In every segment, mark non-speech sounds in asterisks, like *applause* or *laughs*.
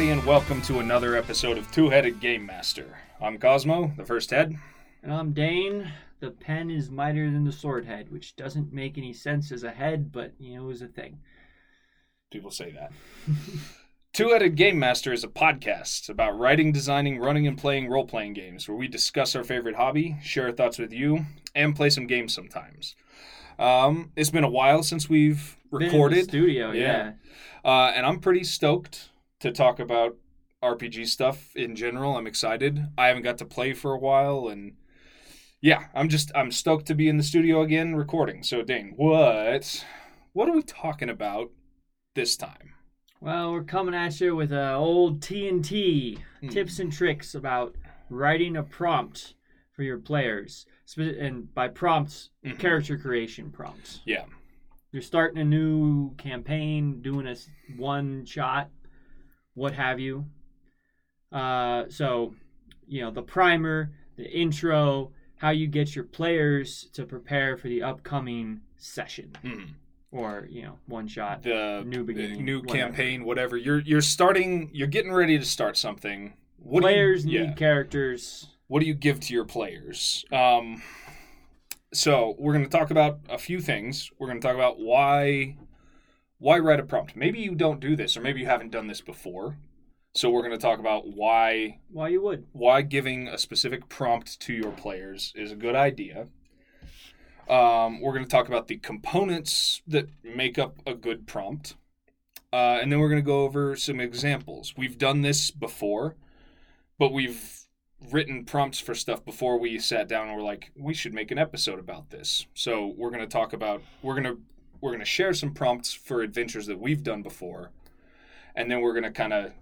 everybody, and welcome to another episode of Two Headed Game Master. I'm Cosmo, the first head. And I'm Dane. The pen is mightier than the sword head, which doesn't make any sense as a head, but you know, is a thing. People say that. *laughs* Two Headed Game Master is a podcast about writing, designing, running, and playing role playing games where we discuss our favorite hobby, share our thoughts with you, and play some games sometimes. Um, it's been a while since we've Been in the recorded. studio, Yeah. yeah. Uh, and I'm pretty stoked to talk about RPG stuff in general. I'm excited. I haven't got to play for a while, and yeah, I'm just I'm stoked to be in the studio again recording. So Dane, what what are we talking about this time? Well, we're coming at you with uh, old TNT Hmm. tips and tricks about writing a prompt for your players. And by prompts, Mhm. character creation prompts. Yeah. You're starting a new campaign, doing a one shot, what have you. Uh, so, you know, the primer, the intro, how you get your players to prepare for the upcoming session Mhm. or, you know, one shot. The New beginning, new whatever. campaign, whatever. You're you're starting. You're getting ready to start something. What players do you, need yeah. characters. what do you give to your players? Um, so we're going to talk about a few things. We're going to talk about why why write a prompt. Maybe you don't do this, or maybe you haven't done this before. So we're going to talk about why Why you would. why giving a specific prompt to your players is a good idea. Um, we're going to talk about the components that make up a good prompt. Uh, and then we're going to go over some examples. We've done this before, but we've written prompts for stuff before we sat down and we're like, we should make an episode about this. So we're going to talk about, we're going to, we're going to share some prompts for adventures that we've done before. And then we're going to kind of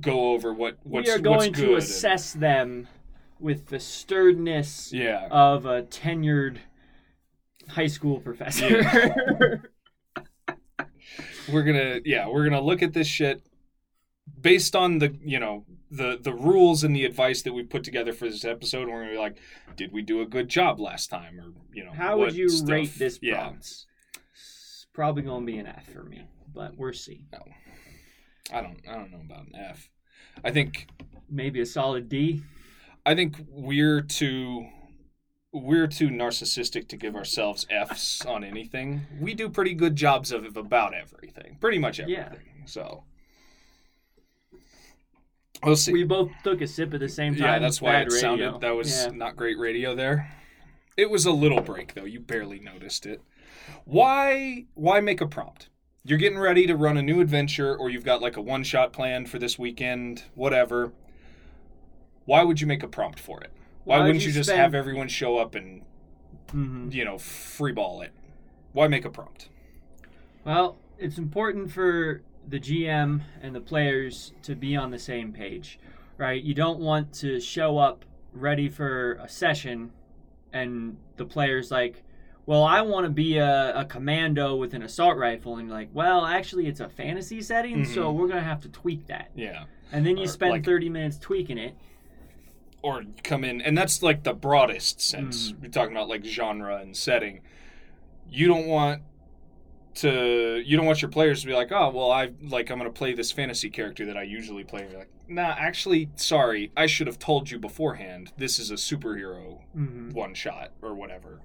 go over what, what's, we are going good to and- assess them with the sternness Yeah. of a tenured high school professor. *laughs* we're gonna yeah we're gonna look at this shit based on the you know the the rules and the advice that we put together for this episode and we're gonna be like did we do a good job last time or you know How would you stuff- rate this yeah? It's probably going to be an F for me, but we'll see. i don't i don't know about an f i think Maybe a solid D. i think we're too we're too narcissistic to give ourselves f's on anything we do pretty good jobs of about everything pretty much everything Yeah. so we'll see We both took a sip at the same time. Yeah, that's why Bad it radio. sounded that was Yeah. not great radio there. It was a little break though. You barely noticed it. Why why make a prompt? You're getting ready to run a new adventure or you've got like a one shot planned for this weekend, whatever. Why would you make a prompt for it? Why, Why would wouldn't you you just spend- have everyone show up and, Mhm. you know, freeball it? Why make a prompt? Well, it's important for the GM and the players to be on the same page, right? You don't want to show up ready for a session and the players like, well, I want to be a, a commando with an assault rifle, and you're like, well, actually, it's a fantasy setting, so Mhm. we're gonna have to tweak that. Yeah. And then you Or, spend like- 30 minutes tweaking it. or come in and that's like the broadest sense Mm. we're talking about like genre and setting you don't want to you don't want your players to be like oh well i like i'm gonna play this fantasy character that i usually play and you're like nah actually sorry i should have told you beforehand this is a superhero Mhm. one shot or whatever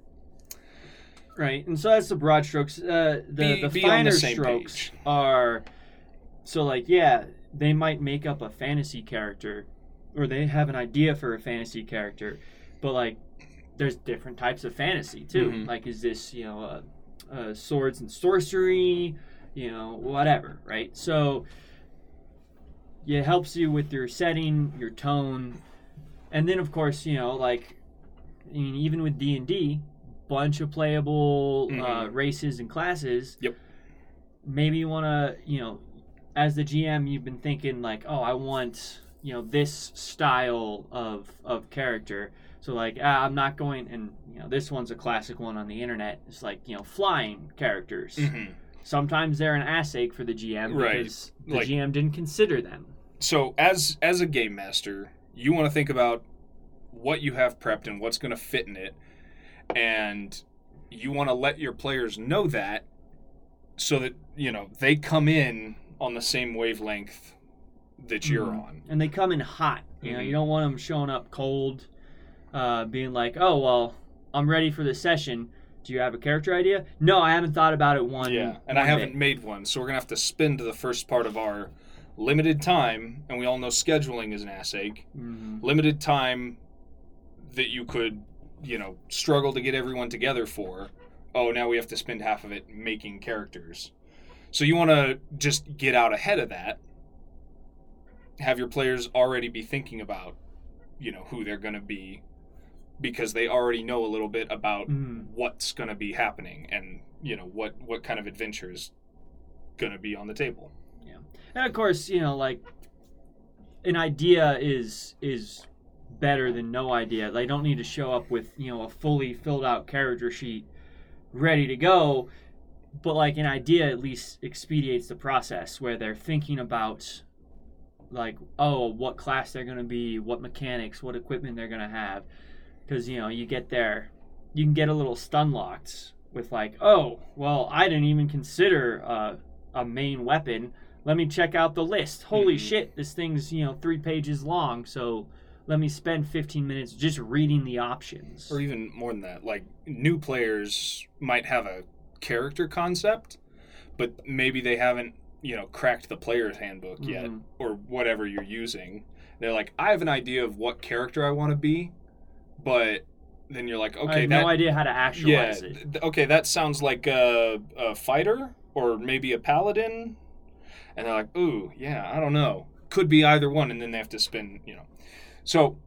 Right, and so that's the broad strokes. Uh, the Be- the be finer the strokes page. are so like yeah, they might make up a fantasy character, or they have an idea for a fantasy character, but like there's different types of fantasy too. Mhm. Like is this you know uh, uh, swords and sorcery, you know whatever, right? So it helps you with your setting, your tone, and then of course you know like I mean, even with D and D, bunch of playable uh, Mhm. races and classes. Yep. Maybe you want to, you know, as the GM, you've been thinking like, oh, I want, you know, this style of of character. So like, ah, I'm not going, and you know, this one's a classic one on the internet. It's like, you know, flying characters. Mhm. Sometimes they're an assake for the GM Right. because the Like- GM didn't consider them. so as as a game master you want to think about what you have prepped and what's going to fit in it and you want to let your players know that so that you know they come in on the same wavelength that you're Mhm. on. and they come in hot. You know, Mhm. you don't want them showing up cold, uh, being like, "Oh well, I'm ready for this session. Do you have a character idea?" No, I haven't thought about it one. Yeah, and I haven't bit. made one, so we're gonna have to spend the first part of our limited time, and we all know scheduling is an ass ache. Mhm. Limited time that you could, you know, struggle to get everyone together for. Oh, now we have to spend half of it making characters. So you want to just get out ahead of that. Have your players already be thinking about, you know, who they're gonna be, because they already know a little bit about Mhm. what's going to be happening and you know what what kind of adventure is going to be on the table Yeah. And of course, you know, like an idea is is better than no idea. They don't need to show up with you know a fully filled out character sheet ready to go. But like an idea at least expedites the process where they're thinking about like oh what class they're going to be, what mechanics, what equipment they're going to have. Because you know you get there, you can get a little stun locked with like oh well I didn't even consider uh, a main weapon let me check out the list. Holy Mhm. shit, this thing's, you know, three pages long, so let me spend 15 minutes just reading the options. or even more than that like new players might have a character concept but maybe they haven't you know cracked the player's handbook yet Mhm. or whatever you're using they're like i have an idea of what character i want to be but then you're like I okay have that no idea how to yeah actualize it. th- okay that sounds like a, a fighter or maybe a paladin and they're like ooh yeah i don't know could be either one and then they have to spend you know so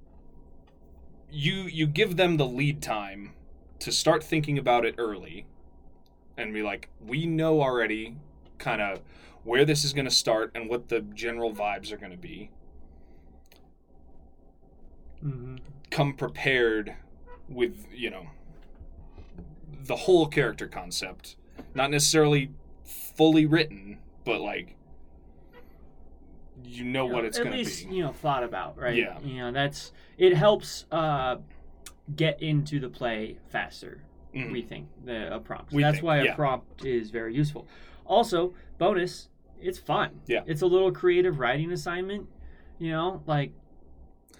you you give them the lead time to start thinking about it early and be like we know already kind of where this is going to start and what the general vibes are going to be hmm come prepared with you know the whole character concept not necessarily fully written but like you know what it's going to least, be you know, thought about, right? Yeah. You know, that's, it helps uh, get into the play faster, Mhm. we think, the, a prompt. We that's think, why a yeah. prompt is very useful. Also, bonus, it's fun. Yeah. It's a little creative writing assignment, you know, like,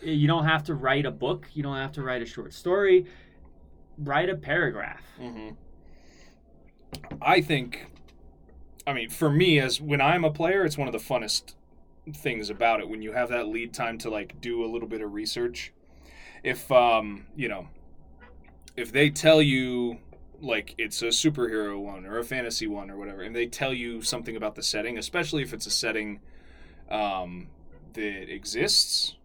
you don't have to write a book, you don't have to write a short story, write a paragraph. Mhm. i think i mean for me as when i'm a player it's one of the funnest things about it when you have that lead time to like do a little bit of research if um you know if they tell you like it's a superhero one or a fantasy one or whatever and they tell you something about the setting especially if it's a setting um that exists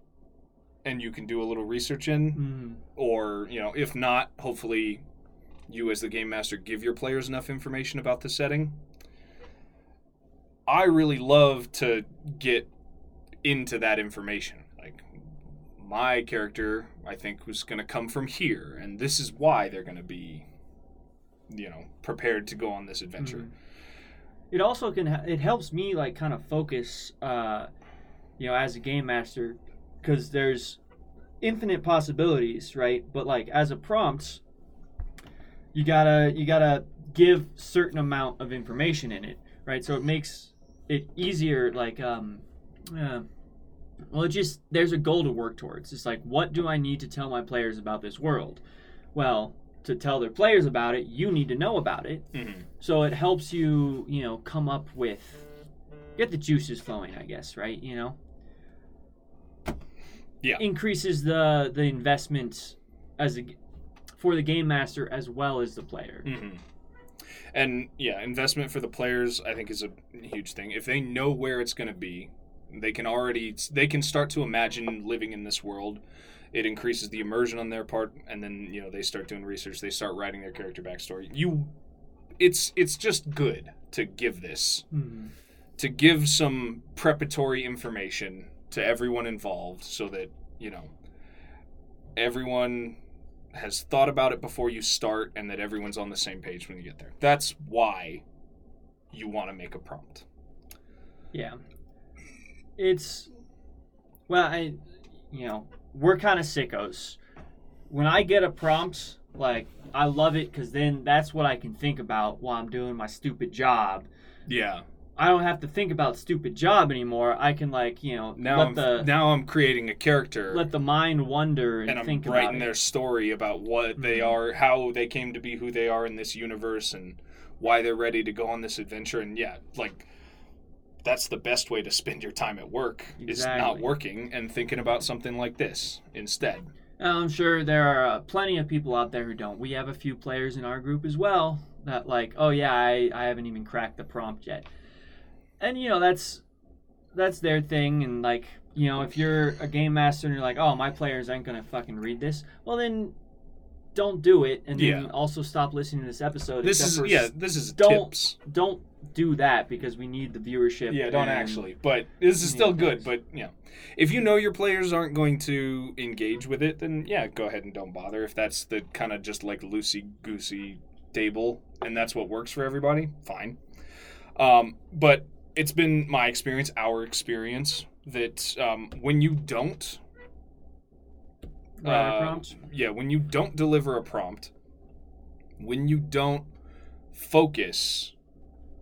and you can do a little research in. Mm. or you know if not hopefully you as the game master give your players enough information about the setting. I really love to get into that information. Like my character i think was going to come from here and this is why they're going to be you know prepared to go on this adventure Mhm. It also can ha- it helps me like kind of focus, uh, you know, as a game master, because there's infinite possibilities, right? But like as a prompt, you gotta you gotta give certain amount of information in it, right? So it makes it easier. Like, um, uh, well, it just there's a goal to work towards. It's like, what do I need to tell my players about this world? Well, to tell their players about it, you need to know about it. Mhm. So it helps you, you know, come up with get the juices flowing, I guess, right? You know. Yeah. Increases the the investment as a for the game master as well as the player. hmm And yeah, investment for the players, I think, is a huge thing. If they know where it's going to be, they can already they can start to imagine living in this world. It increases the immersion on their part, and then you know they start doing research. They start writing their character backstory. You, it's it's just good to give this Mhm. to give some preparatory information to everyone involved so that you know everyone has thought about it before you start and that everyone's on the same page when you get there that's why you want to make a prompt Yeah. It's well, I you know, we're kind of sickos. When I get a prompt, like I love it cuz then that's what I can think about while I'm doing my stupid job. yeah I don't have to think about stupid job anymore. I can like you know Now let I'm the now I'm creating a character let the mind wonder and, and I'm think writing their story about what they Mhm. are, how they came to be who they are in this universe, and why they're ready to go on this adventure. And yeah, like that's the best way to spend your time at work is not working and thinking about something like this instead. I'm sure there are uh, plenty of people out there who don't. We have a few players in our group as well that like, oh yeah, I, I haven't even cracked the prompt yet. And you know, that's that's their thing and like, you know, if you're a game master and you're like, "Oh, my players aren't going to fucking read this." Well, then don't do it and then Yeah. also stop listening to this episode This is yeah, this is don't- tips. don't do that because we need the viewership. Yeah, don't actually. But this is still good. But yeah, if you know your players aren't going to engage with it, then yeah, go ahead and don't bother. If that's the kind of just like loosey goosey table, and that's what works for everybody, fine. Um, but it's been my experience, our experience, that um, when you don't, A uh, prompt. yeah, when you don't deliver a prompt, when you don't focus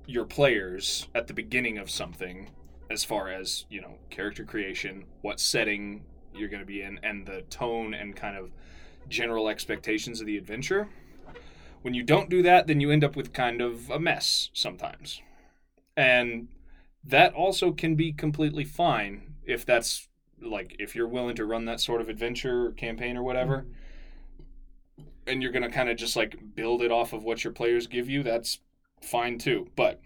your players at the beginning of something, as far as, you know, character creation, what setting you're going to be in, and the tone and kind of general expectations of the adventure, when you don't do that, then you end up with kind of a mess sometimes. And that also can be completely fine if that's like if you're willing to run that sort of adventure or campaign or whatever and you're going to kind of just like build it off of what your players give you that's fine too but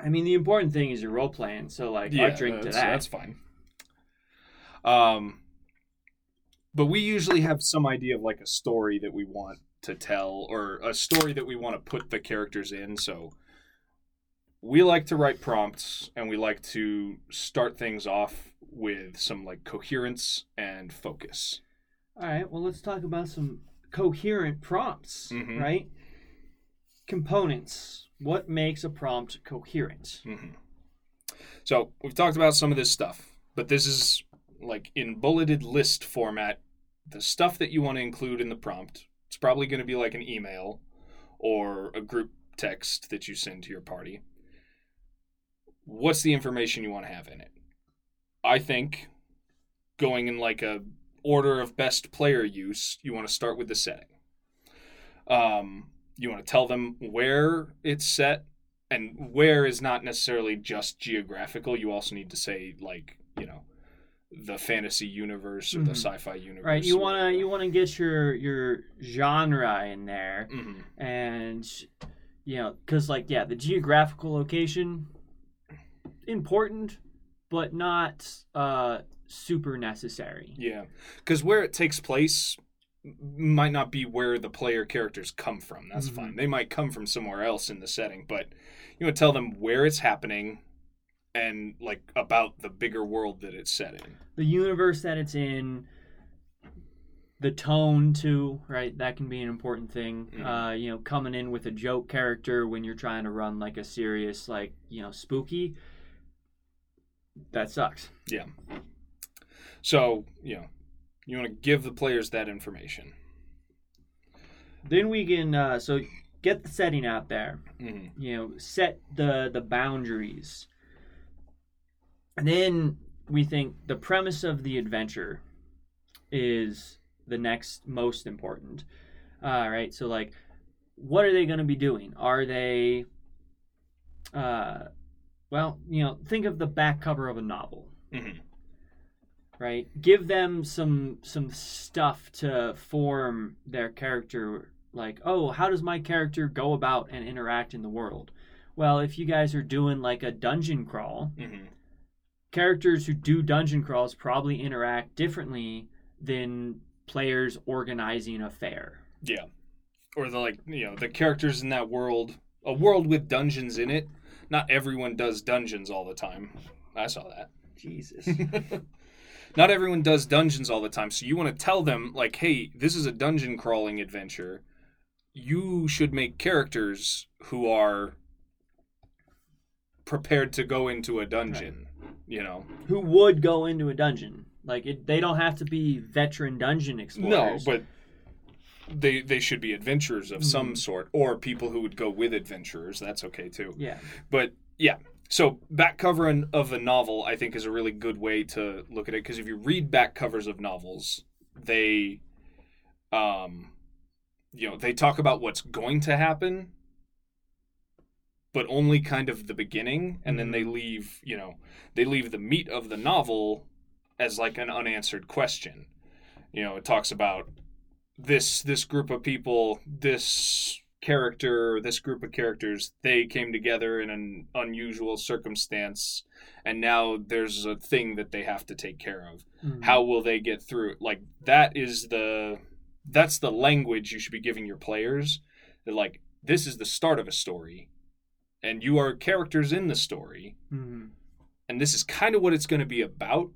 I mean, the important thing is your role playing. So like, yeah I'll drink to that. that's fine um but we usually have some idea of like a story that we want to tell or a story that we want to put the characters in so we like to write prompts and we like to start things off with some like coherence and focus All right, well, let's talk about some coherent prompts, Mhm. right? Components. What makes a prompt coherent? hmm So we've talked about some of this stuff, but this is like in bulleted list format. The stuff that you want to include in the prompt. It's probably going to be like an email or a group text that you send to your party. What's the information you want to have in it? I think going in like a order of best player use, you want to start with the setting. Um, you want to tell them where it's set and where is not necessarily just geographical. You also need to say like you know the fantasy universe or the Mhm. sci-fi universe. Right, you want to you want to get your your genre in there, Mhm. and you know, because like yeah, the geographical location important, but not uh super necessary. Yeah, because where it takes place might not be where the player characters come from. That's Mhm. fine. They might come from somewhere else in the setting, but you want to tell them where it's happening and like about the bigger world that it's set in. the universe that it's in the tone too right that can be an important thing Mhm. uh you know coming in with a joke character when you're trying to run like a serious like you know spooky that sucks. Yeah. So you know you want to give the players that information. then we can uh so get the setting out there. Hmm you know set the the boundaries. And then we think the premise of the adventure is the next most important. All right so like what are they going to be doing? Are they uh well you know think of the back cover of a novel. Hmm right? Give them some some stuff to form their character like oh how does my character go about and interact in the world? Well if you guys are doing like a dungeon crawl hmm characters who do dungeon crawls probably interact differently than players organizing a fair. Yeah. Or the like, you know, the characters in that world, a world with dungeons in it. Not everyone does dungeons all the time. I saw that. jesus *laughs* *laughs* Not everyone does dungeons all the time. So you want to tell them like, "Hey, this is a dungeon crawling adventure. You should make characters who are prepared to go into a dungeon." You know. who would go into a dungeon like it, they don't have to be veteran dungeon explorers. No, but they they should be adventurers of some Mhm. sort or people who would go with adventurers. That's okay too. yeah But yeah, so back cover of a novel, I think, is a really good way to look at it because if you read back covers of novels, they, um, you know, they talk about what's going to happen, but only kind of the beginning, and then they leave, you know, they leave the meat of the novel as like an unanswered question. You know, it talks about this this group of people, this character, this group of characters, they came together in an unusual circumstance, and now there's a thing that they have to take care of. Mhm. How will they get through it? Like that is the that's the language you should be giving your players. That like this is the start of a story, and you are characters in the story, Mhm. and this is kind of what it's going to be about.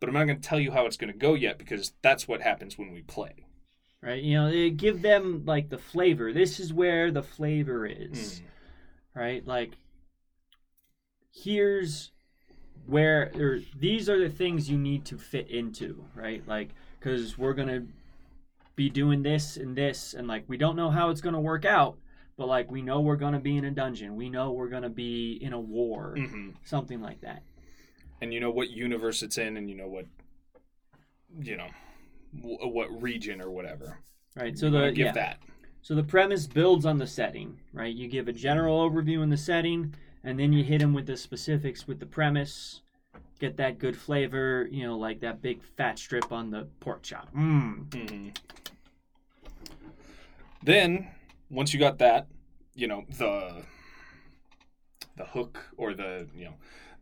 But I'm not going to tell you how it's going to go yet because that's what happens when we play. Right? You know, give them like the flavor. This is where the flavor is, Mm. right? Like, here's where or these are the things you need to fit into, right? Like, because we're gonna be doing this and this, and like we don't know how it's gonna work out, but like we know we're gonna be in a dungeon. We know we're gonna be in a war, hmm something like that. and you know what universe it's in, and you know what, you know, w- what region or whatever. Right. So the give yeah. that. So the premise builds on the setting, right? You give a general overview in the setting, and then you hit them with the specifics with the premise. Get that good flavor, you know, like that big fat strip on the pork chop. Mmm. hmm Then once you got that, you know the the hook or the you know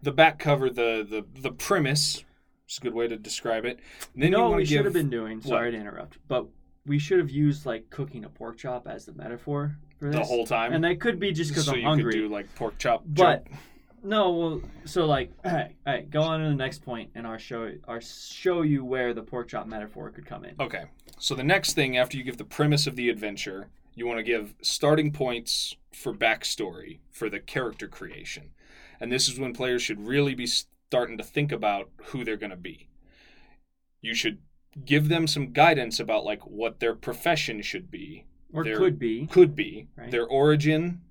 the back cover, the the the premise. Is a good way to describe it. And then what we should give- have been doing? Sorry to interrupt, but we should have used like cooking a pork chop as the metaphor for this. the whole time. and that could be just because so I'm you hungry. could do like pork chop. But joke. no, well, so like, *clears throat* all right, all right, go on to the next point, and I'll show I'll show you where the pork chop metaphor could come in. Okay. So the next thing after you give the premise of the adventure, you want to give starting points for backstory for the character creation. And this is when players should really be starting to think about who they're going to be. You should give them some guidance about like what their profession should be, Or There- could be. could be, Right. their origin,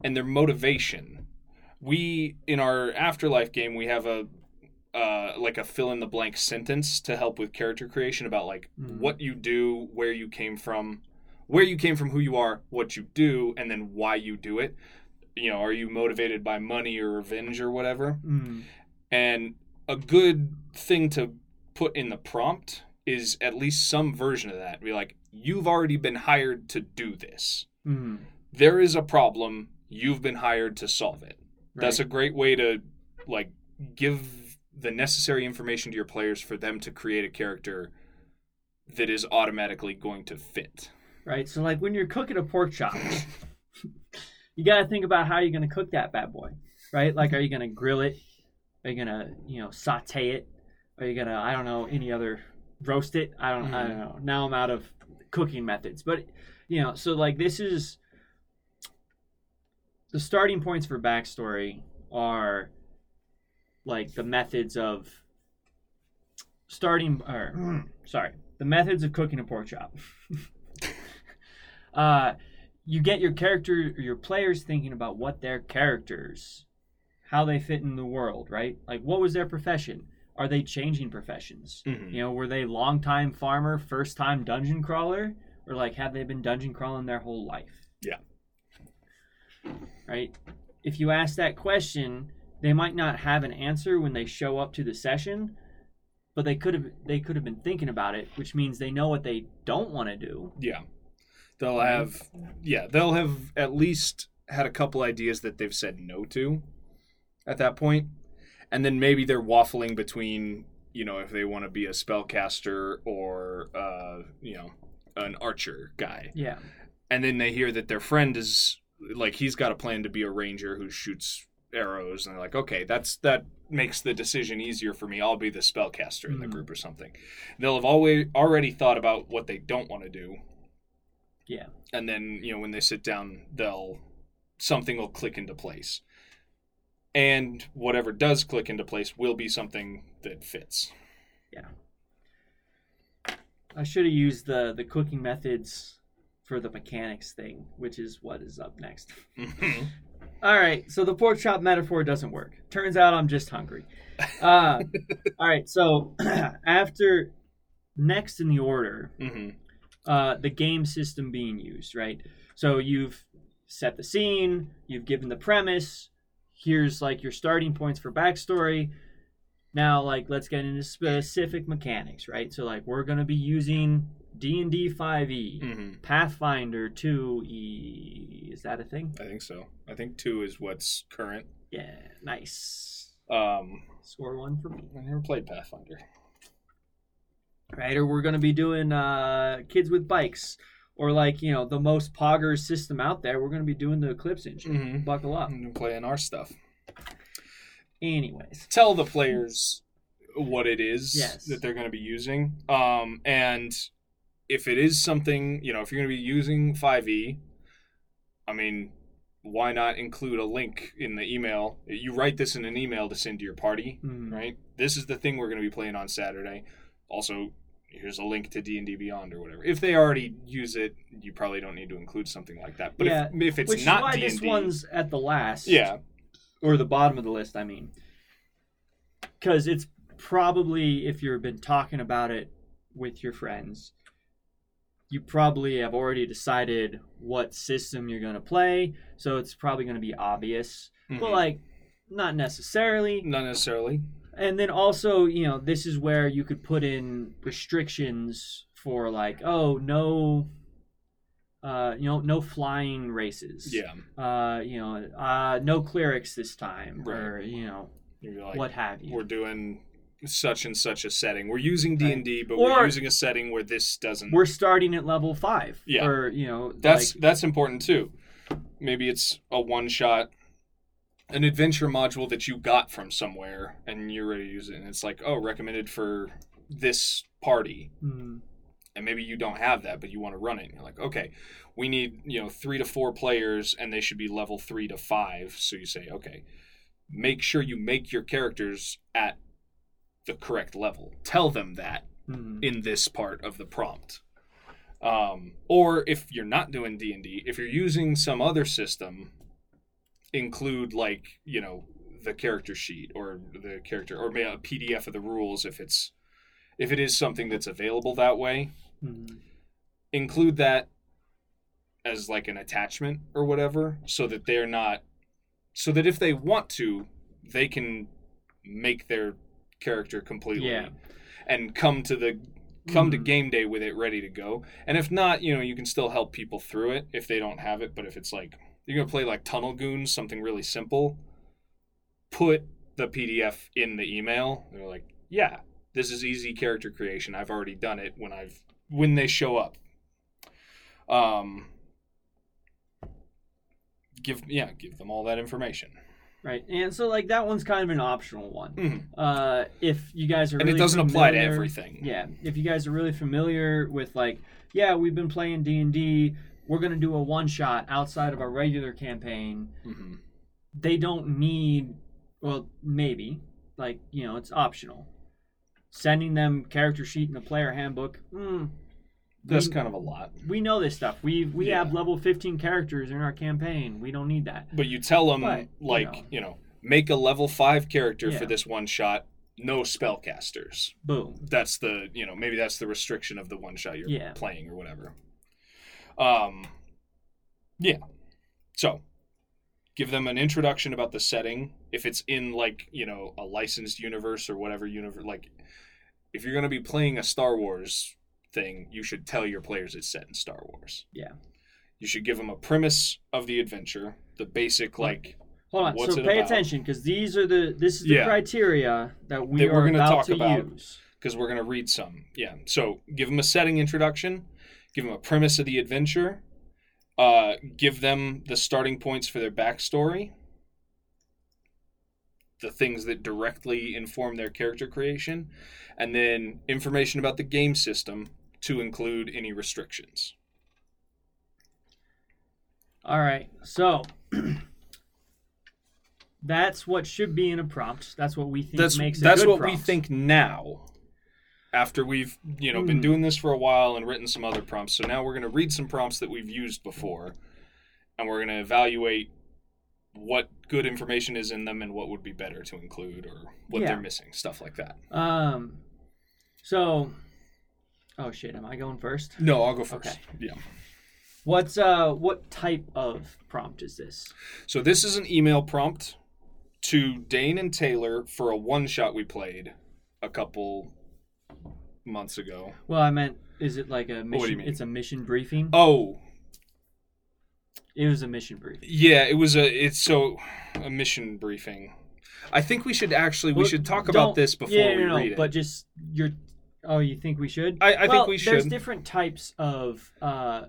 and their motivation. We in our afterlife game we have a uh, like a fill in the blank sentence to help with character creation about like Mhm. what you do, where you came from, where you came from, who you are, what you do, and then why you do it. You know, are you motivated by money or revenge or whatever? Mm. And a good thing to put in the prompt is at least some version of that. Be like, you've already been hired to do this. Mm. There is a problem. You've been hired to solve it. That's a great way to like give the necessary information to your players for them to create a character that is automatically going to fit. right. So like when you're cooking a pork chop, *laughs* you got to think about how you're going to cook that bad boy, right? Like, are you going to grill it? Are you going to you know saute it? Are you to I don't know any other roast it? I don't I don't know. Now I'm out of cooking methods, but you know so like this is the starting points for backstory are like the methods of starting or sorry the methods of cooking a pork chop *laughs* uh you get your character your players thinking about what their characters how they fit in the world right? Like what was their profession? Are they changing professions? Mhm. you know were they longtime farmer first time dungeon crawler? Or like have they been dungeon crawling their whole life? Yeah. right? If you ask that question they might not have an answer when they show up to the session but they could have they could have been thinking about it which means they know what they don't want to do. Yeah. They'll have yeah, they'll have at least had a couple ideas that they've said no to at that point. And then maybe they're waffling between, you know, if they want to be a spellcaster or uh, you know, an archer guy. yeah and then they hear that their friend is like he's got a plan to be a ranger who shoots arrows and they're like okay that's that makes the decision easier for me i'll be the spellcaster in the Mhm. group or something they'll have always already thought about what they don't want to do Yeah. and then you know when they sit down they'll something will click into place and whatever does click into place will be something that fits Yeah. I should have used the the cooking methods for the mechanics thing, which is what is up next. Mhm. *laughs* All right, so the pork chop metaphor doesn't work. Turns out I'm just hungry. Uh, *laughs* all right, so *clears throat* after next in the order, hmm uh, the game system being used, right? So you've set the scene, you've given the premise. Here's like your starting points for backstory. Now, like, let's get into specific mechanics, right? So, like, we're gonna be using D and D five E, hmm Pathfinder two E. Is that a thing? I think so. I think two is what's current. Yeah, nice. Um, Score one for me. I never played Pathfinder. right? Or we're gonna be doing uh, kids with bikes, or like you know the most pogger system out there. We're gonna be doing the Eclipse engine. Mhm. Buckle up. I'm playing our stuff. Anyways, Tell the players what it is Yes. that they're going to be using. Um, and if it is something, you know, if you're going to be using 5e, I mean, why not include a link in the email? You write this in an email to send to your party, Mhm. right? This is the thing we're going to be playing on Saturday. Also, here's a link to D&D Beyond or whatever. If they already use it, you probably don't need to include something like that. But Yeah, if, if it's which not is why D&D, this one's at the last. yeah, or the bottom of the list. I mean, because it's probably if you've been talking about it with your friends, you probably have already decided what system you're going to play. So it's probably going to be obvious, but Mhm. like not necessarily. not necessarily. And then also, you know, this is where you could put in restrictions for like, oh, no, uh, you know, no flying races. Yeah, Uh, you know, uh, no clerics this time, Right. or you know, like, what have you. we're doing such and such a setting. We're using D and D, but Or- we're using a setting where this doesn't. We're starting at level five. Yeah. Or you know, that's like, that's important too. Maybe it's a one shot, an adventure module that you got from somewhere, and you're ready to use it. And it's like, oh, recommended for this party, mm, and maybe you don't have that, but you want to run it. And you're like, okay, we need you know three to four players, and they should be level three to five. So you say, okay, make sure you make your characters at the correct level. Tell them that mm, in this part of the prompt. Um, or if you're not doing D and D, if you're using some other system, include like you know the character sheet or the character or maybe a PDF of the rules if it's if it is something that's available that way. mm, Include that as like an attachment or whatever, so that they're not so that if they want to, they can make their character completely Yeah. and come to the come to Mhm. game day with it ready to go. And if not, you know, you can still help people through it if they don't have it. But if it's like you're gonna play like Tunnel Goons, something really simple, put the PDF in the email. They're like, yeah, this is easy character creation. I've already done it when I've when they show up. Um, give yeah, give them all that information. right. And so like that one's kind of an optional one. Mhm. Uh, if you guys are And really it doesn't apply to everything. Yeah, if you guys are really familiar with like, yeah, we've been playing D and D. We're gonna do a one shot outside of our regular campaign. hmm They don't need, well, maybe like you know, it's optional. Sending them character sheet and the player handbook. Mm, That's we, kind of a lot. we know this stuff. We we Yeah. have level fifteen characters in our campaign. We don't need that. But you tell them But, you like know. you know, make a level five character for this one shot. No spellcasters. Boom. That's the you know maybe that's the restriction of the one shot you're Yeah. playing or whatever. Um, yeah. So, give them an introduction about the setting. If it's in like you know a licensed universe or whatever universe, like if you're going to be playing a Star Wars thing, you should tell your players it's set in Star Wars. Yeah. You should give them a premise of the adventure, the basic like Hold on. What's so pay about? attention because these are the this is the Yeah. criteria that we That we're are gonna about talk to about. use. because we're going to read some. Yeah. So give them a setting introduction, give them a premise of the adventure, uh, give them the starting points for their backstory, the things that directly inform their character creation, and then information about the game system to include any restrictions. All right. So *clears throat* that's what should be in a prompt. That's what we think That's makes a that's good what we think now. After we've you know been Mm. doing this for a while and written some other prompts, so now we're going to read some prompts that we've used before, and we're going to evaluate what good information is in them and what would be better to include or what Yeah. they're missing, stuff like that. Um, so, oh shit, am I going first? No, I'll go first. Okay. Yeah. What's uh, what type of prompt is this? So this is an email prompt to Dane and Taylor for a one shot we played a couple months ago. Well, I meant, is it like a mission? do you mean? It's a mission briefing. Oh, It was a mission briefing. yeah, it was a it's so a mission briefing. I think we should actually we Well, should talk about this before yeah, we no, no, read it. But just you're. Oh, you think we should? I, I well, think we should. There's different types of uh,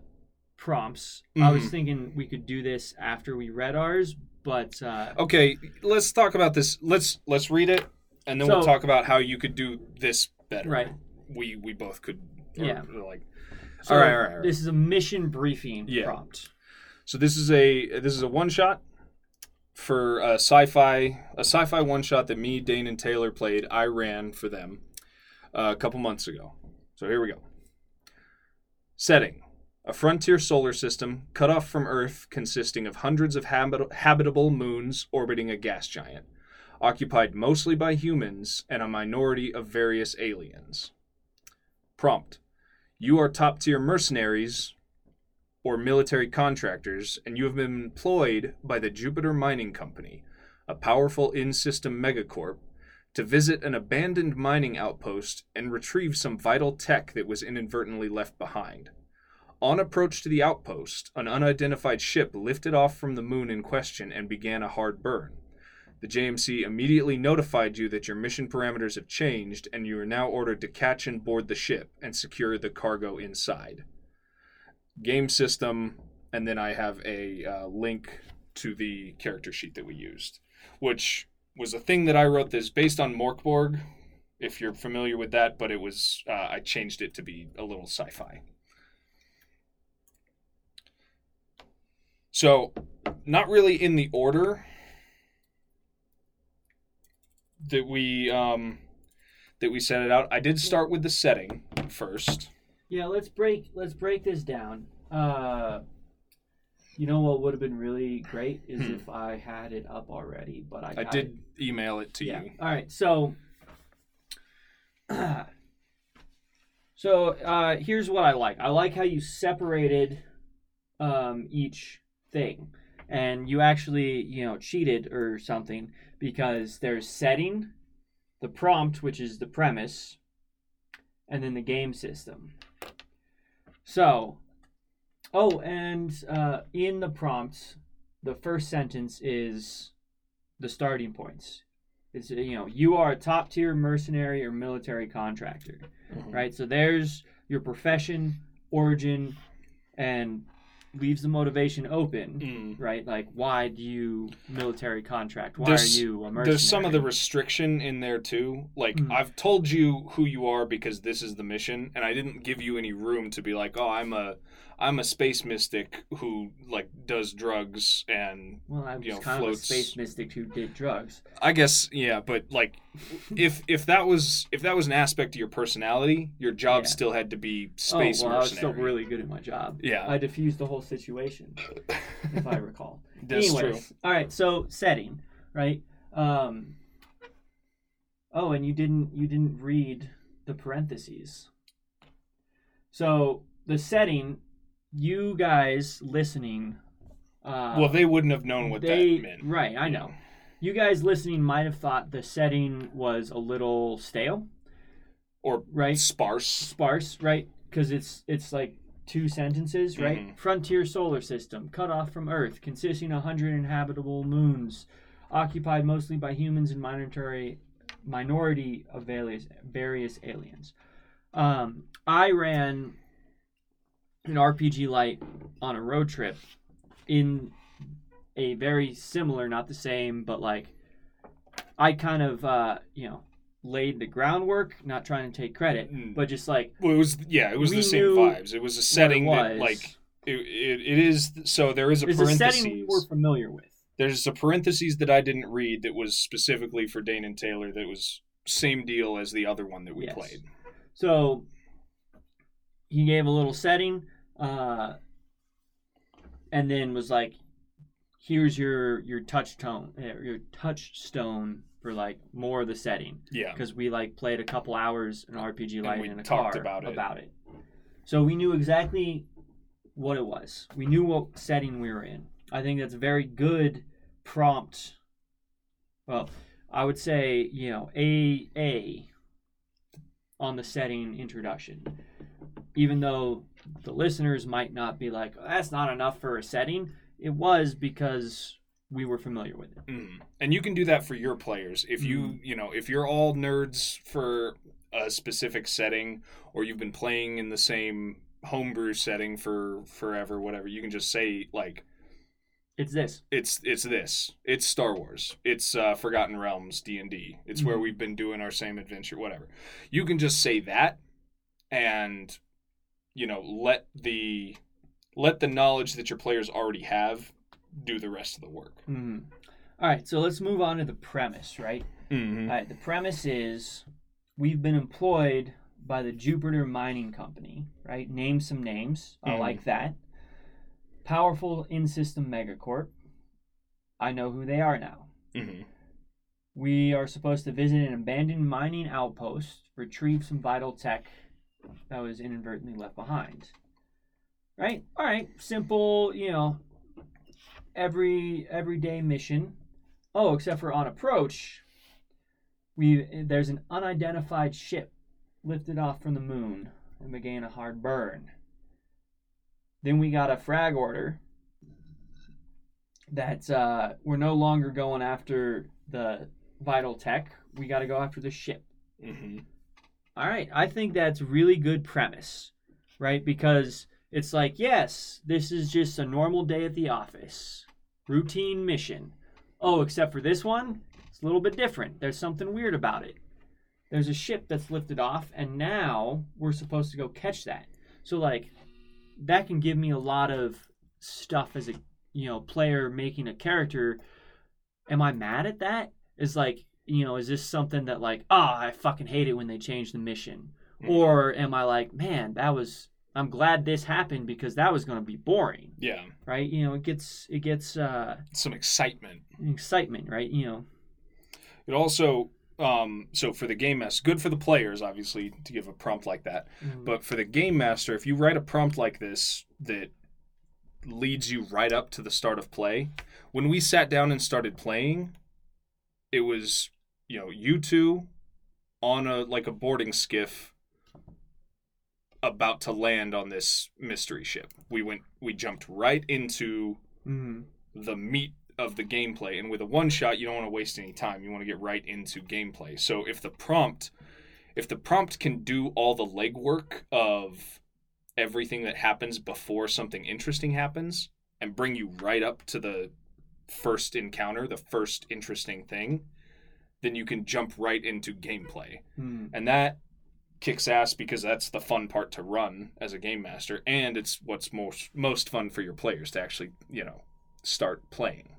prompts. I was Mhm. thinking we could do this after we read ours, but uh, Okay, let's talk about this. Let's let's read it, and then we'll talk about how you could do this better. right. We we both could. or, Yeah. Like. So all right, all right, all right. This is a mission briefing Yeah. prompt. So this is a this is a one shot for a sci-fi a sci-fi one shot that me, Dane, and Taylor played. I ran for them uh, a couple months ago. So here we go. Setting: A frontier solar system cut off from Earth, consisting of hundreds of habit- habitable moons orbiting a gas giant, occupied mostly by humans and a minority of various aliens. Prompt: You are top tier mercenaries or military contractors, and you have been employed by the Jupiter Mining Company, a powerful in system megacorp, to visit an abandoned mining outpost and retrieve some vital tech that was inadvertently left behind. On approach to the outpost, an unidentified ship lifted off from the moon in question and began a hard burn. The JMC immediately notified you that your mission parameters have changed and you are now ordered to catch and board the ship and secure the cargo inside game system, and then I have a uh, link to the character sheet that we used, which was a thing that I wrote that's based on Mörk Borg, if you're familiar with that, but it was uh, I changed it to be a little sci-fi. So, not really in the order that we um, that we set it out. I did start with the setting first. Yeah, let's break let's break this down. Uh, you know what would have been really great is Hmm. if I had it up already, but I I did it. email it to Yeah. you. All right. So, *clears throat* so uh, here's what I like. I like how you separated um, each thing, and you actually you know cheated or something because there's setting, the prompt, which is the premise, and then the game system. So, oh, and uh, in the prompt, the first sentence is the starting points. It's you know you are a top tier mercenary or military contractor, Mhm. right? So there's your profession, origin, and leaves the motivation open, Mm. right? Like why do you military contract? Why There's- are you a mercenary? There's some of the restriction in there too. Like Mm. I've told you who you are because this is the mission, and I didn't give you any room to be like, oh, I'm a I'm a space mystic who like does drugs and well, I'm you know, kind floats- of a space mystic who did drugs. I guess yeah, but like if if that was if that was an aspect of your personality, your job Yeah. still had to be space oh, well, I was still really good at my job. Yeah. I diffused the whole situation, if I recall. *laughs* That's Anyways, true. all right. So setting, right? Um. Oh, and you didn't you didn't read the parentheses. So the setting, you guys listening. Uh, well, they wouldn't have known what they that meant. right. I know. You guys listening might have thought the setting was a little stale, Or right? sparse. sparse, right? Because it's it's like two sentences, right? Mhm. Frontier solar system, cut off from Earth, consisting of 100 inhabitable moons, occupied mostly by humans and minority minority of various various aliens. Um, I ran an RPG light on a road trip in a very similar, not the same, but like I kind of uh, you know laid the groundwork, not trying to take credit, Mm. but just like Well, it was yeah, it was the same vibes. It was a setting what that like it, it, it is so there is a It's a setting we were familiar with. There's a parentheses that I didn't read that was specifically for Dane and Taylor that was same deal as the other one that we Yes. played. So he gave a little setting, uh, and then was like, here's your your touchstone, uh, your touchstone for like more of the setting Yeah. because we like played a couple hours in RPG And Light in a car about it. about it. So we knew exactly what it was. We knew what setting we were in. I think that's a very good prompt. Well, I would say you know a a on the setting introduction, even though the listeners might not be like that's not enough for a setting. It was because we were familiar with it. Mm. And you can do that for your players. If you, Mm. you know, if you're all nerds for a specific setting or you've been playing in the same homebrew setting for forever whatever, you can just say like It's this. it's it's this. It's Star Wars. It's uh, Forgotten Realms D&D. It's where Mhm. we've been doing our same adventure whatever. You can just say that and you know, let the let the knowledge that your players already have do the rest of the work. Mhm. All right, so let's move on to the premise, right? Mm-hmm. All right, the premise is we've been employed by the Jupiter Mining Company, right? Name some names. I Mhm. like that. Powerful in system megacorp. I know who they are now. Mm-hmm. We are supposed to visit an abandoned mining outpost, retrieve some vital tech that was inadvertently left behind. Right? All right, simple, you know, every everyday mission. Oh, except for on approach, we there's an unidentified ship lifted off from the moon and began a hard burn. Then we got a frag order that uh, we're no longer going after the vital tech. We got to go after the ship. Mm-hmm. All right, I think that's really good premise, right? Because it's like, yes, this is just a normal day at the office, routine mission. Oh, except for this one, it's a little bit different. There's something weird about it. There's a ship that's lifted off, and now we're supposed to go catch that. So, like, that can give me a lot of stuff as a you know player making a character. Am I mad at that? Is like, you know, is this something that like, ah, I fucking hate it when they change the mission? Or am I like, man, that was I'm glad this happened because that was going to be boring, yeah, right? You know, it gets it gets uh some excitement. excitement, right? You know. It also, um, so for the game master, good for the players, obviously, to give a prompt like that. But for the game master, if you write a prompt like this that leads you right up to the start of play, when we sat down and started playing, it was you know you two on a like a boarding skiff about to land on this mystery ship. We went we jumped right into Mhm. the meat of the gameplay. And with a one shot, you don't want to waste any time. You want to get right into gameplay. So if the prompt if the prompt can do all the legwork of everything that happens before something interesting happens and bring you right up to the first encounter, the first interesting thing, then you can jump right into gameplay. Mhm. And that kicks ass because that's the fun part to run as a game master and it's what's most most fun for your players to actually, you know, start playing.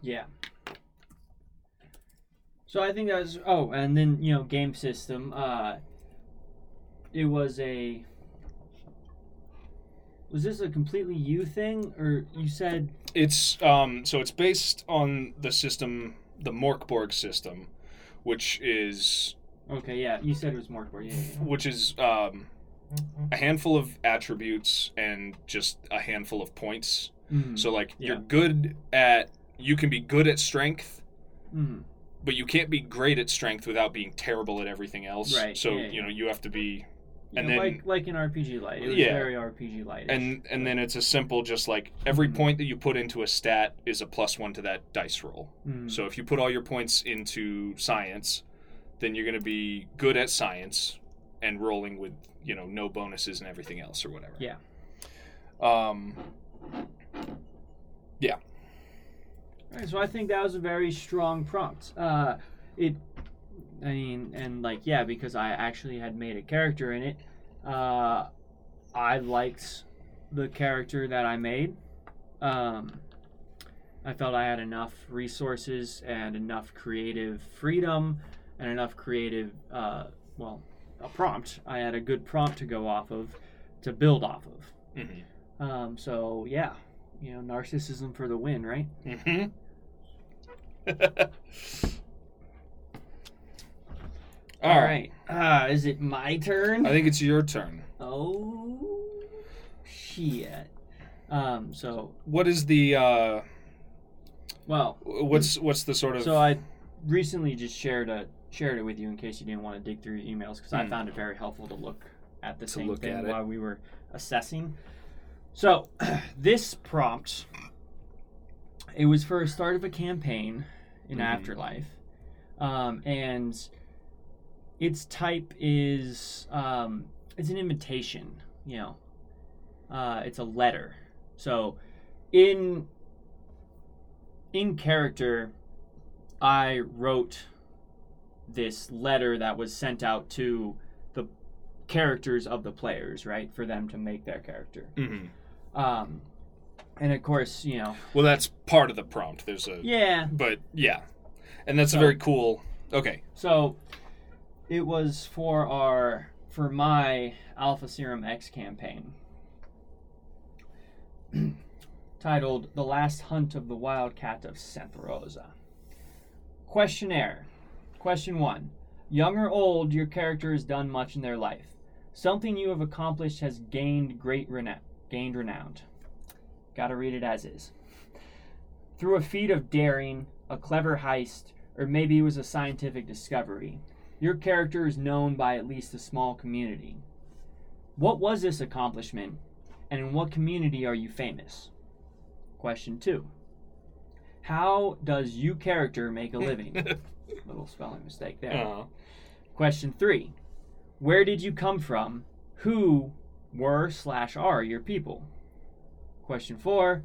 Yeah. So I think that was oh, and then you know game system. Uh, it was a. Was this a completely you thing, or you said? It's um so it's based on the system the Mörk Borg system, which is Okay, yeah, you said it was Mörk Borg. Yeah, yeah, which is um a handful of attributes and just a handful of points. Mhm. So like Yeah. you're good at you can be good at strength, Mhm. but you can't be great at strength without being terrible at everything else. Right, So, you know, you have to be and then- like like in RPG Light, it was Yeah. very RPG Light. and and then it's a simple just like every Mhm. point that you put into a stat is a plus 1 to that dice roll. Mm-hmm. So if you put all your points into science, then you're going to be good at science and rolling with, you know, no bonuses and everything else or whatever. Yeah. Um Yeah. Alright, so I think that was a very strong prompt. Uh, it, I mean, and like yeah, because I actually had made a character in it. Uh, I liked the character that I made. Um, I felt I had enough resources and enough creative freedom and enough creative, uh, well, a prompt. I had a good prompt to go off of, to build off of. mhm. Um, so yeah, you know, narcissism for the win, right? Mm-hmm. *laughs* All right. Uh, is it my turn? I think it's your turn. Oh shit. Um. So What is the uh well. what's what's the sort of So I recently just shared a shared it with you in case you didn't want to dig through your emails because I Hmm. found it very helpful to look at the same look thing at it. while we were assessing. So *clears throat* this prompt, it was for a start of a campaign in Mhm. Afterlife, um, and its type is um, it's an invitation. You know, uh, it's a letter. So in in character, I wrote this letter that was sent out to the characters of the players, right, for them to make their character. Mhm. Um, and of course, you know, Well, that's part of the prompt. There's a yeah. but yeah. And that's So- a very cool. Okay. So it was for our for my Alpha Serum X campaign. *clears throat* titled The Last Hunt of the Wildcat of Santa Rosa. Questionnaire. Question 1. Young or old, your character has done much in their life. Something you have accomplished has gained great renown. Gained renown. Gotta read it as is. Through a feat of daring, a clever heist, or maybe it was a scientific discovery, your character is known by at least a small community. What was this accomplishment, and in what community are you famous? Question two. How does you character make a living? *laughs* Little spelling mistake there. Uh, Question three. Where did you come from? Who were slash are your people? Question four.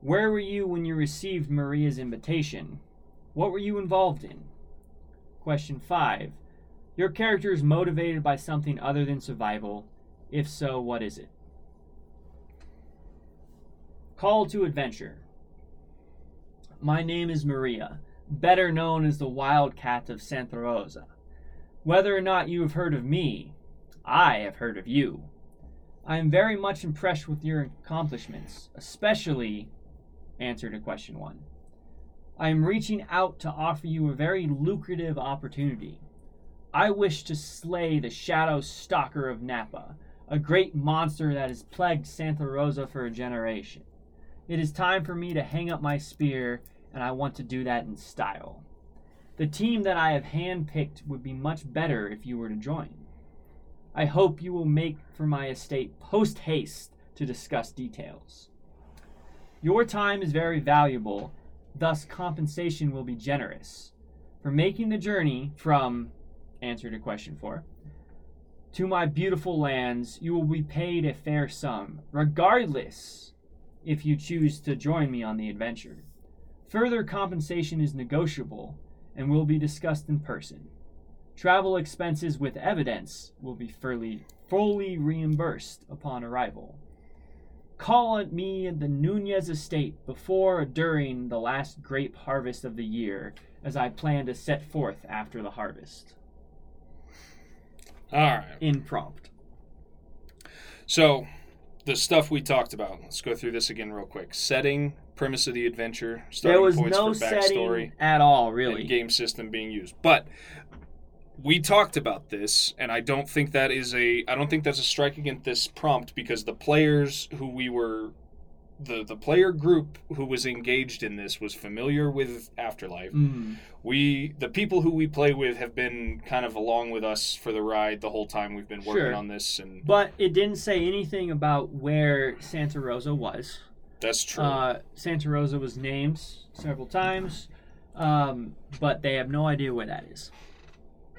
Where were you when you received Maria's invitation? What were you involved in? Question five. Your character is motivated by something other than survival. If so, what is it? Call to adventure. My name is Maria, better known as the Wildcat of Santa Rosa. Whether or not you have heard of me, I have heard of you. I am very much impressed with your accomplishments, especially answer to question one. I am reaching out to offer you a very lucrative opportunity. I wish to slay the Shadow Stalker of Napa, a great monster that has plagued Santa Rosa for a generation. It is time for me to hang up my spear, and I want to do that in style. The team that I have handpicked would be much better if you were to join. I hope you will make for my estate post haste to discuss details. Your time is very valuable, thus, compensation will be generous. For making the journey from answer to question four to my beautiful lands, you will be paid a fair sum, regardless if you choose to join me on the adventure. Further compensation is negotiable and will be discussed in person. Travel expenses with evidence will be fully, fully reimbursed upon arrival. Call at me the Nunez estate before or during the last grape harvest of the year, as I plan to set forth after the harvest. all right. In prompt. So, the stuff we talked about. Let's go through this again real quick. Setting, premise of the adventure, starting There was points no for backstory, setting at all, really. game system being used. But we talked about this, and I don't think that is a. I don't think that's a strike against this prompt because the players who we were. The, the player group who was engaged in this was familiar with Afterlife. Mm. We the people who we play with have been kind of along with us for the ride the whole time we've been working Sure. on this, and But it didn't say anything about where Santa Rosa was. that's true. Uh, Santa Rosa was named several times, um, but they have no idea where that is.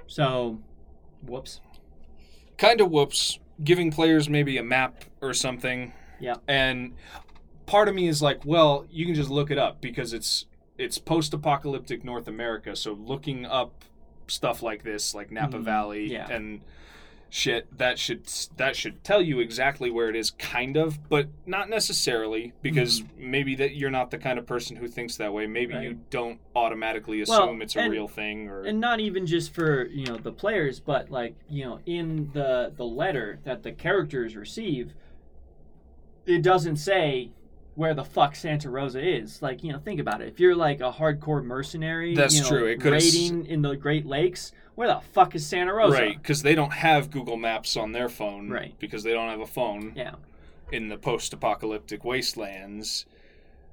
So, whoops. kind of whoops giving players maybe a map or something Yeah. and part of me is like well you can just look it up because it's it's post-apocalyptic north america so looking up stuff like this like napa Mhm. valley Yeah. and shit that should that should tell you exactly where it is kind of but not necessarily because mm-hmm. maybe that you're not the kind of person who thinks that way maybe Right. you don't automatically assume Well, it's a and- real thing or And not even just for you know the players, but like you know in the the letter that the characters receive, it doesn't say where the fuck Santa Rosa is. Like, you know, think about it. If you're like a hardcore mercenary, That's you know, true. It raiding in the Great Lakes, where the fuck is Santa Rosa? Right, because they don't have Google Maps on their phone. Right. Because they don't have a phone Yeah. in the post-apocalyptic wastelands.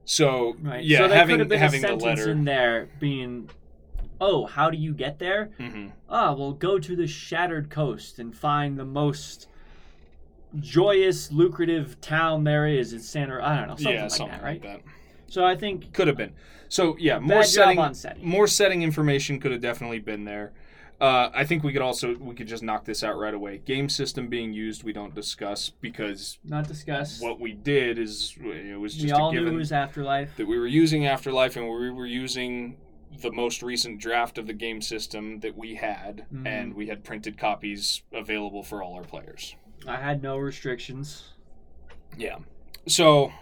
So Right. yeah, so there having could have been having a the sentence letter. in there being, "Oh, how do you get there? Mm-hmm. Ah, well, go to the Shattered Coast and find the most joyous, lucrative town there is in Santa. I don't know, something yeah, like something that, right? like that. So I think Could have been. So yeah, more setting, on setting. more setting information could have definitely been there. Uh, I think we could also we could just knock this out right away. Game system being used, we don't discuss because Not discuss what we did is it was we just all a knew it was Afterlife. that we were using Afterlife and we were using the most recent draft of the game system that we had, Mhm. and we had printed copies available for all our players. I had no restrictions. Yeah. So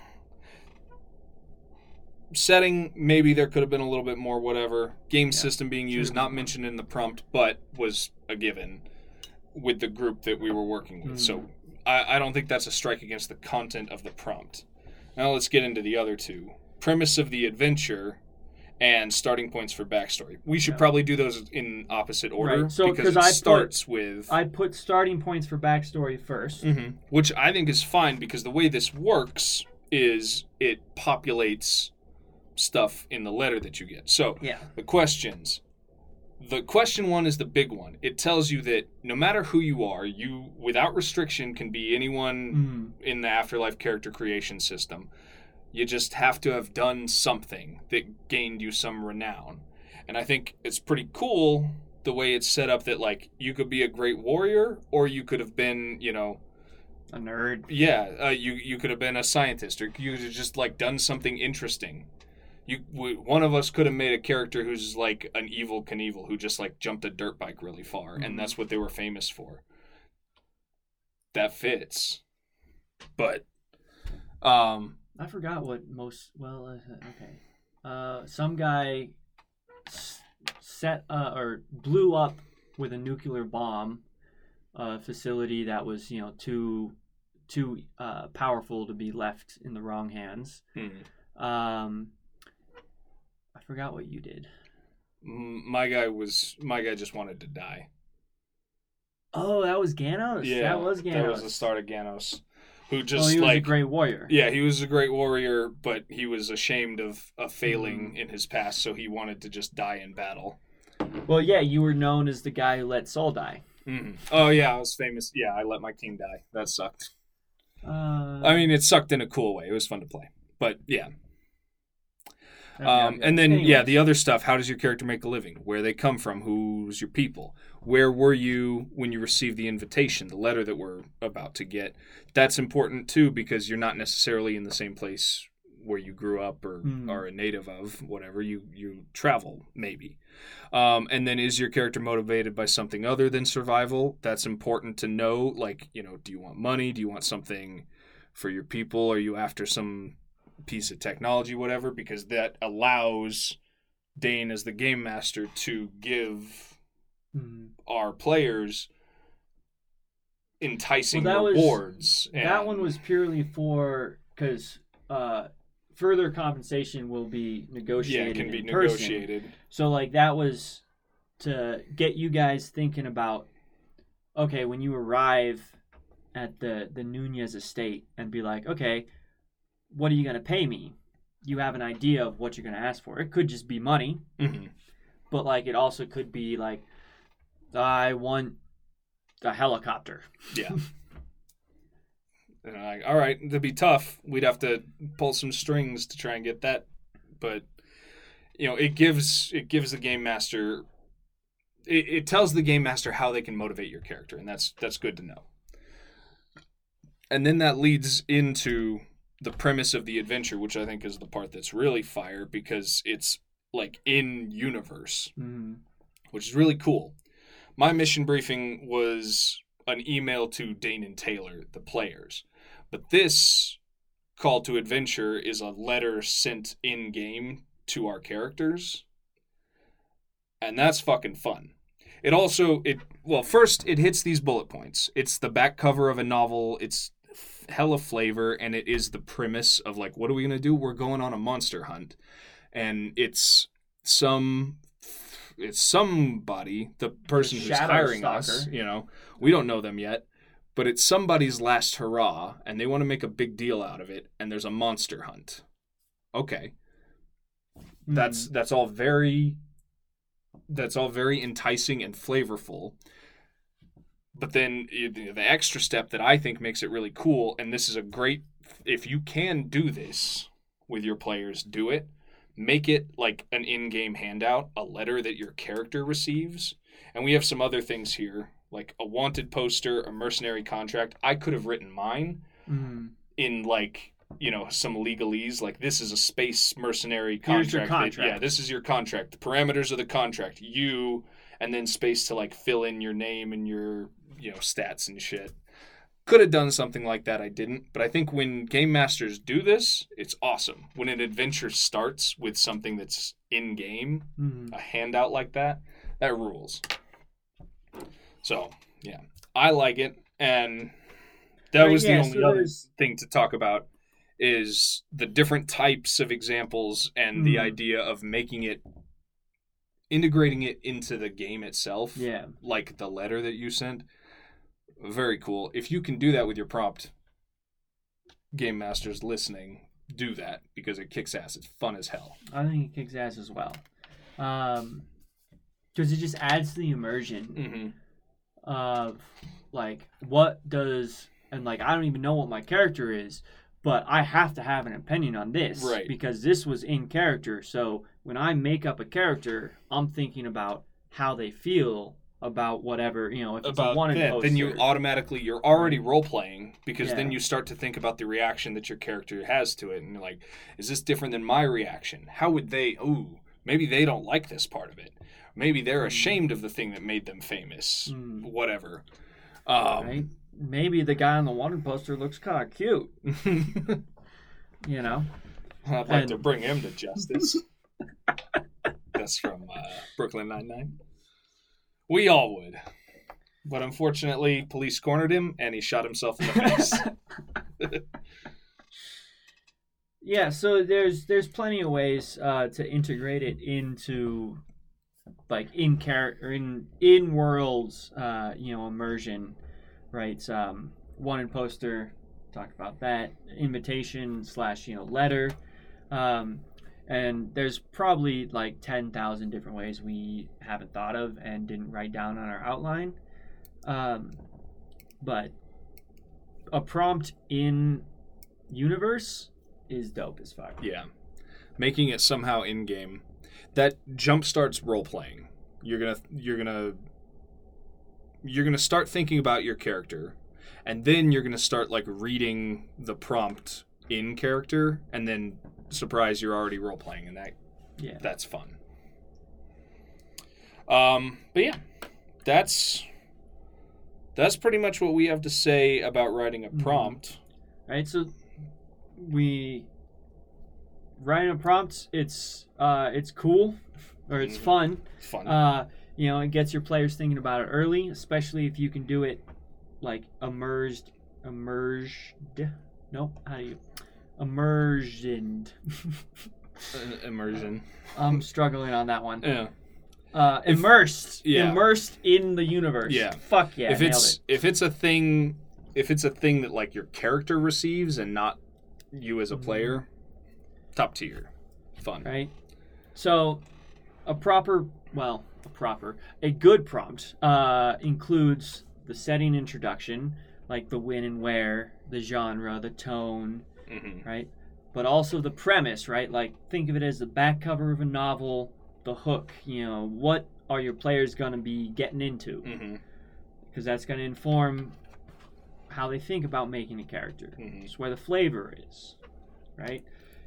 setting maybe there could have been a little bit more whatever. Game Yeah. system being used not mentioned in the prompt but was a given with the group that we were working with. Mm. So I, I don't think that's a strike against the content of the prompt. Now let's get into the other two. Premise of the adventure and starting points for backstory. We should Yeah. probably do those in opposite order Right. So, because it I put- starts with I put starting points for backstory 1st hmm Which I think is fine because the way this works is it populates stuff in the letter that you get. So Yeah. the questions. The question one is the big one. It tells you that no matter who you are, you without restriction can be anyone Mm. in the afterlife character creation system. You just have to have done something that gained you some renown. And I think it's pretty cool the way it's set up that like you could be a great warrior or you could have been, you know, A nerd. yeah, uh, you you could have been a scientist, or you could have just like done something interesting. You w- one of us could have made a character who's like an Evel Knievel who just like jumped a dirt bike really far, Mhm. and that's what they were famous for. That fits, but um, I forgot what most. Well, uh, okay. Uh, some guy s- set uh, or blew up with a nuclear bomb a facility that was you know too too uh, powerful to be left in the wrong hands. hmm. Um, I forgot what you did. My guy was my guy just wanted to die. Oh, that was Ganos. Yeah, that was Ganos. That was the start of Ganos, who just well, he was a great warrior. Yeah, he was a great warrior, but he was ashamed of, of failing Mm-hmm. in his past, so he wanted to just die in battle. Well, yeah, you were known as the guy who let Saul die. hmm Oh yeah, I was famous. Yeah, I let my king die. That sucked. Uh, I mean, it sucked in a cool way. It was fun to play, but yeah. Okay, Um, and then yeah, the other stuff. How does your character make a living? Where they come from? Who's your people? Where were you when you received the invitation, the letter that we're about to get? That's important too because you're not necessarily in the same place where you grew up or Hmm. are a native of. Whatever you you travel maybe. Um, and then is your character motivated by something other than survival? That's important to know. Like you know, do you want money? Do you want something for your people? Are you after some piece of technology, whatever, because that allows Dane as the game master to give Mhm. our players enticing Well, that was- rewards. that one was purely for because uh, further compensation will be negotiated. yeah, it can be in person. negotiated. So like that was to get you guys thinking about okay when you arrive at the the Nunez estate and be like okay what are you gonna pay me you have an idea of what you're gonna ask for it could just be money hmm but like it also could be like I want a helicopter Yeah. *laughs* and I'm like, all right, that'd be tough. We'd have to pull some strings to try and get that, but you know, it gives it gives the game master. It, it tells the game master how they can motivate your character, and that's that's good to know. And then that leads into the premise of the adventure, which I think is the part that's really fire because it's like in universe mm-hmm. which is really cool. My mission briefing was an email to Dane and Taylor, the players. But this call to adventure is a letter sent in game to our characters. And that's fucking fun. It also it well first it hits these bullet points. It's the back cover of a novel. It's hella flavor and it is the premise of like what are we going to do? We're going on a monster hunt. And it's some it's somebody the person who's shadow hiring us you know. We don't know them yet but it's somebody's last hurrah and they want to make a big deal out of it and there's a monster hunt. Okay. That's Mm. that's all very that's all very enticing and flavorful but then the the extra step that i think makes it really cool and this is a great if you can do this with your players do it. Make it like an in-game handout a letter that your character receives. And we have some other things here like a wanted poster a mercenary contract. I could have written mine Mm. in like you know some legalese like this is a space mercenary Here's your contract that- contract. yeah this is your contract. The parameters of the contract. You and then space to like fill in your name and your you know stats and shit could have done something like that i didn't but i think when game masters do this it's awesome when an adventure starts with something that's in game Mm. a handout like that, that rules. So yeah, I like it, and that was yeah, the only so other thing to talk about is the different types of examples and the Mhm. idea of making it integrating it into the game itself Yeah. like the letter that you sent very cool if you can do that with your prompt game masters listening do that because it kicks ass it's fun as hell I think it kicks ass as well. Um, because it just adds to the immersion mm-hmm. of like what does and like I don't even know what my character is, but I have to have an opinion on this Right. because this was in character. So when I make up a character, I'm thinking about how they feel about whatever you know. If it's a about wanted that, poster, then you automatically you're already role playing because then you start to think about the reaction that your character has to it, and you're like, is this different than my reaction? How would they? Ooh, maybe they don't like this part of it. Maybe they're ashamed of the thing that made them famous. Mm. Whatever. Um, right? Maybe the guy on the wanted poster looks kind of cute, *laughs* you know. I'd like to bring him to justice. *laughs* That's from uh, Brooklyn Nine Nine. We all would, but unfortunately, police cornered him and he shot himself in the face. *laughs* Yeah, so there's there's plenty of ways uh, to integrate it into like in character in in worlds uh, you know immersion, right? Um, wanted poster talk about that invitation slash you know letter, um, and there's probably like ten thousand different ways we haven't thought of and didn't write down on our outline, um, but a prompt in universe is dope as fuck. Yeah. Making it somehow in game. That jump starts role playing. You're gonna you're gonna you're gonna start thinking about your character. And then you're gonna start like reading the prompt in character and then surprise you're already role playing and that Yeah. that's fun. Um but yeah. That's that's pretty much what we have to say about writing a Mhm. prompt. Right. So we writing a prompt. It's uh, it's cool, or it's Mhm. fun. Fun. Uh, you know, it gets your players thinking about it early, especially if you can do it like immersed, immersed. Nope. How do you immersion? Uh, Immersion. I'm struggling on that one. Yeah. Uh, If- immersed. yeah. Immersed in the universe. Yeah. Fuck yeah. if it's it. if it's a thing if it's a thing that like your character receives and not you as a Mhm. player top tier fun right? So, a proper, well, a proper, a good prompt uh, includes the setting introduction, like the when and where, the genre, the tone, hmm right? But also the premise, right? Like, think of it as the back cover of a novel, the hook, you know, what are your players going to be getting into? Because that's going to inform how they think about making a character. hmm It's where the flavor is, right?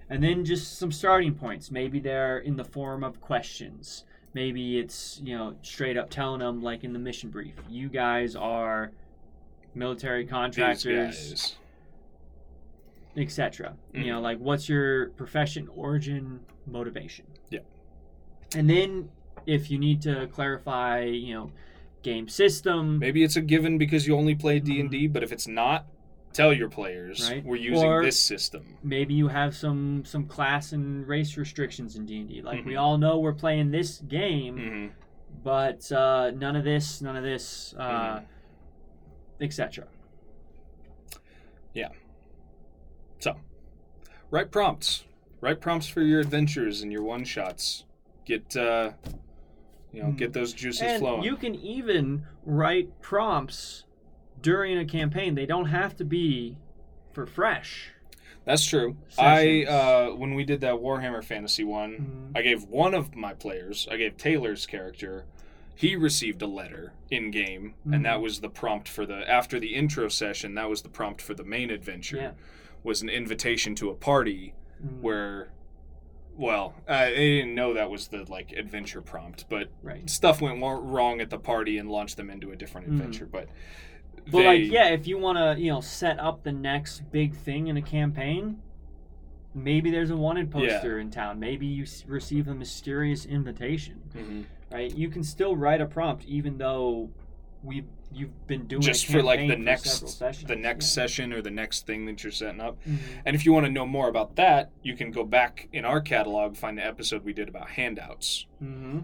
And then just some starting points. Maybe they're in the form of questions. Maybe it's, you know, straight up telling them, like in the mission brief, you guys are military contractors, etc. You Mhm. know, like what's your profession, origin, motivation? Yeah. And then if you need to clarify, you know, game system, maybe it's a given because you only play d&d Mm-hmm. but if it's not tell your players Right. we're using Or- this system. maybe you have some some class and race restrictions in D&D. Like we Mhm. all know we're playing this game, hmm but uh, none of this, none of this, uh, Mhm. etc. So, write prompts. Write prompts for your adventures and your one shots. Get uh, you know, Mhm. get those juices And flowing. you can even write prompts during a campaign. They don't have to be for fresh. That's true. I uh, when we did that Warhammer Fantasy one, Mhm. I gave one of my players, I gave Taylor's character, he received a letter in game, Mhm. and that was the prompt for the after the intro session. That was the prompt for the main adventure. Yeah. Was an invitation to a party Mm, where, well, I didn't know that was the like adventure prompt, but right. stuff went wrong at the party and launched them into a different Mhm. adventure. But But they, like, yeah, if you want to, you know, set up the next big thing in a campaign, maybe there's a wanted poster in town. Maybe you s- receive a mysterious invitation, Mhm. right? You can still write a prompt even though we you've been doing just for like the next the next Yeah. session or the next thing that you're setting up. Mhm. And if you want to know more about that, you can go back in our catalog, find the episode we did about handouts Mhm.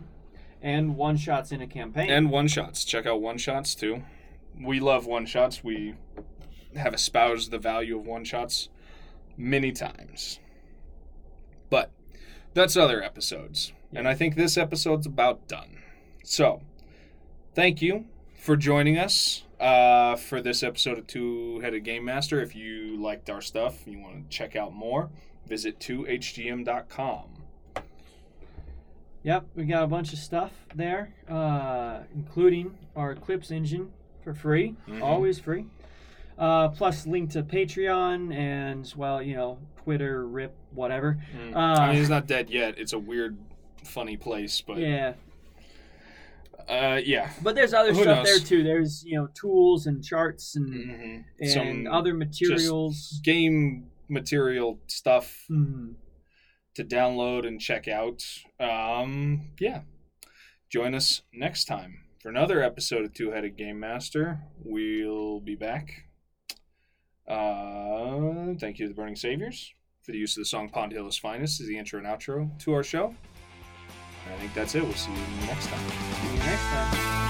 And one shots in a campaign. and one shots. Check out one shots too. We love one shots. We have espoused the value of one shots many times. But that's other episodes. And I think this episode's about done. So, thank you for joining us uh, for this episode of Two Headed Game Master. If you liked our stuff and you want to check out more, visit 2hgm.com. Yep, we got a bunch of stuff there, uh, including our Eclipse engine for free, Mhm. always free. Uh, plus, link to Patreon and well, you know, Twitter, Rip, whatever. Mm. Uh, I mean, it's not dead yet. It's a weird, funny place, but Yeah, uh, yeah. but there's other Who stuff knows? there too. There's you know tools and charts and Mhm. and Some other materials. game material stuff Mhm. to download and check out. Um, yeah. Join us next time for another episode of Two Headed Game Master. We'll be back. Uh, thank you to the Burning Saviours for the use of the song Pond Hill is Finest as the intro and outro to our show. I think that's it. We'll see you next time. See you next time.